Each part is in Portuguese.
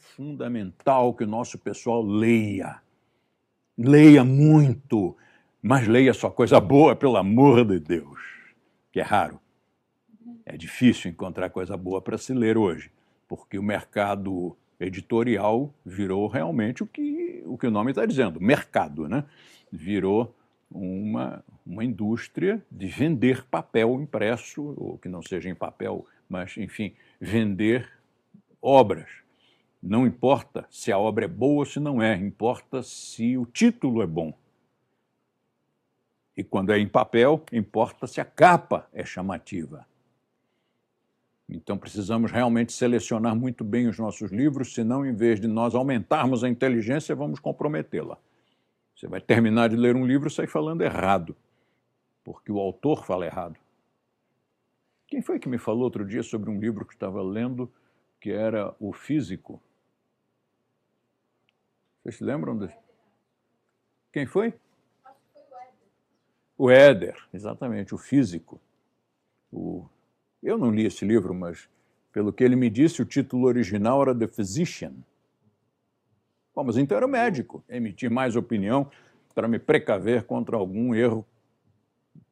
fundamental que o nosso pessoal leia. Leia muito, mas leia só coisa boa, pelo amor de Deus, que é raro. É difícil encontrar coisa boa para se ler hoje, porque o mercado editorial virou realmente o que o, que o nome está dizendo, mercado, né? Virou uma, uma indústria de vender papel impresso, ou que não seja em papel, mas, enfim, vender obras. Não importa se a obra é boa ou se não é, importa se o título é bom. E quando é em papel, importa se a capa é chamativa. Então precisamos realmente selecionar muito bem os nossos livros, senão, em vez de nós aumentarmos a inteligência, vamos comprometê-la. Você vai terminar de ler um livro e sair falando errado, porque o autor fala errado. Quem foi que me falou outro dia sobre um livro que estava lendo que era O Físico? Vocês se lembram desse? Quem foi? O Éder, exatamente, o físico. O eu não li esse livro, mas pelo que ele me disse, o título original era The Physician. Bom, mas então era o médico. Emitir mais opinião para me precaver contra algum erro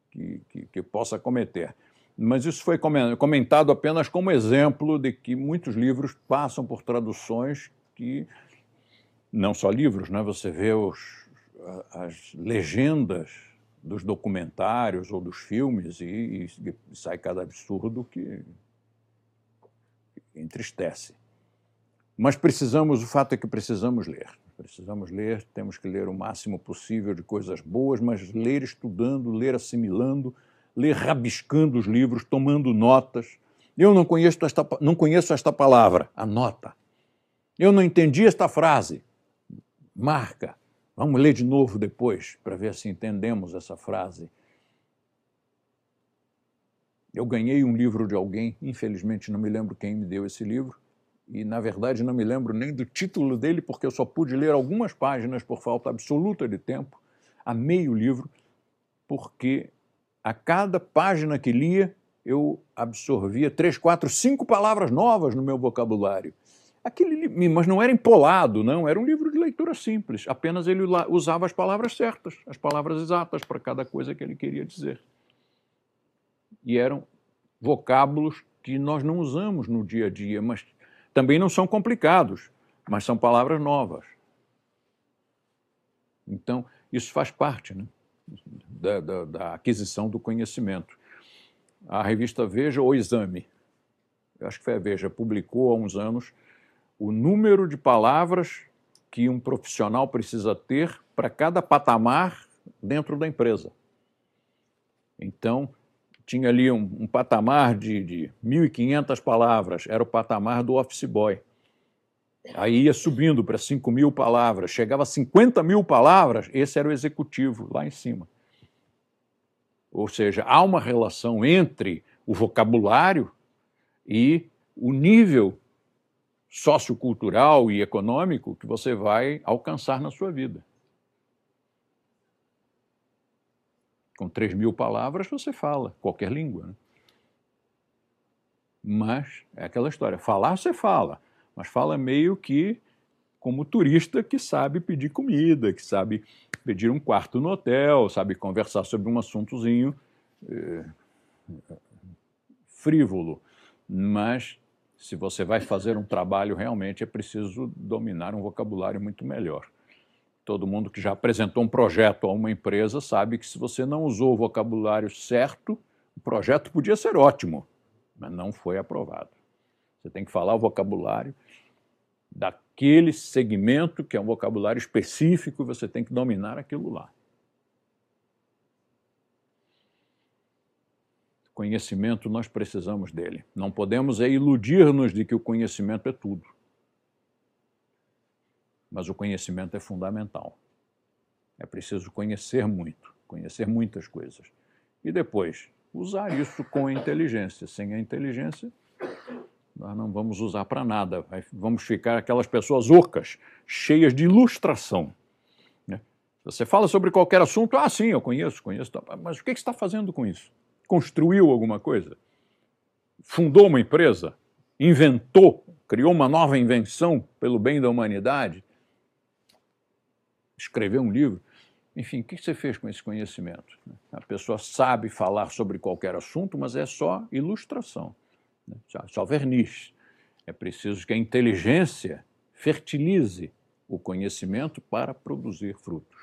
que, que, que possa cometer. Mas isso foi comentado apenas como exemplo de que muitos livros passam por traduções que, não só livros, né? você vê os, as legendas dos documentários ou dos filmes e, e sai cada absurdo que entristece. Mas precisamos, o fato é que precisamos ler. Precisamos ler, temos que ler o máximo possível de coisas boas, mas ler estudando, ler assimilando, ler rabiscando os livros, tomando notas. Eu não conheço esta, não conheço esta palavra, anota. Eu não entendi esta frase, marca. Vamos ler de novo depois para ver se entendemos essa frase. Eu ganhei um livro de alguém, infelizmente não me lembro quem me deu esse livro, e na verdade não me lembro nem do título dele, porque eu só pude ler algumas páginas por falta absoluta de tempo. Amei o livro, porque a cada página que lia eu absorvia três, quatro, cinco palavras novas no meu vocabulário. Aquele, mas não era empolado, não, era um livro leitura simples, apenas ele usava as palavras certas, as palavras exatas para cada coisa que ele queria dizer. E eram vocábulos que nós não usamos no dia a dia, mas também não são complicados, mas são palavras novas. Então, isso faz parte né, da, da, da aquisição do conhecimento. A revista Veja, O Exame, eu acho que foi a Veja, publicou há uns anos o número de palavras que um profissional precisa ter para cada patamar dentro da empresa. Então, tinha ali um, um patamar de, de 1.500 palavras, era o patamar do office boy. Aí ia subindo para 5 mil palavras, chegava a 50 mil palavras, esse era o executivo, lá em cima. Ou seja, há uma relação entre o vocabulário e o nível sociocultural e econômico que você vai alcançar na sua vida. Com 3 mil palavras você fala qualquer língua. Né? Mas é aquela história: falar você fala, mas fala meio que como turista que sabe pedir comida, que sabe pedir um quarto no hotel, sabe conversar sobre um assuntozinho eh, frívolo. Mas se você vai fazer um trabalho, realmente é preciso dominar um vocabulário muito melhor. Todo mundo que já apresentou um projeto a uma empresa sabe que se você não usou o vocabulário certo, o projeto podia ser ótimo, mas não foi aprovado. Você tem que falar o vocabulário daquele segmento, que é um vocabulário específico, você tem que dominar aquilo lá. Conhecimento, nós precisamos dele. Não podemos é iludir-nos de que o conhecimento é tudo. Mas o conhecimento é fundamental. É preciso conhecer muito, conhecer muitas coisas. E depois, usar isso com a inteligência. Sem a inteligência, nós não vamos usar para nada. Vamos ficar aquelas pessoas ocas, cheias de ilustração. Né? Você fala sobre qualquer assunto, ah, sim, eu conheço, conheço, mas o que você está fazendo com isso? Construiu alguma coisa, fundou uma empresa, inventou criou uma nova invenção pelo bem da humanidade, escreveu um livro. Enfim, o que você fez com esse conhecimento? A pessoa sabe falar sobre qualquer assunto, mas é só ilustração, né? só verniz. É preciso que a inteligência fertilize o conhecimento para produzir frutos.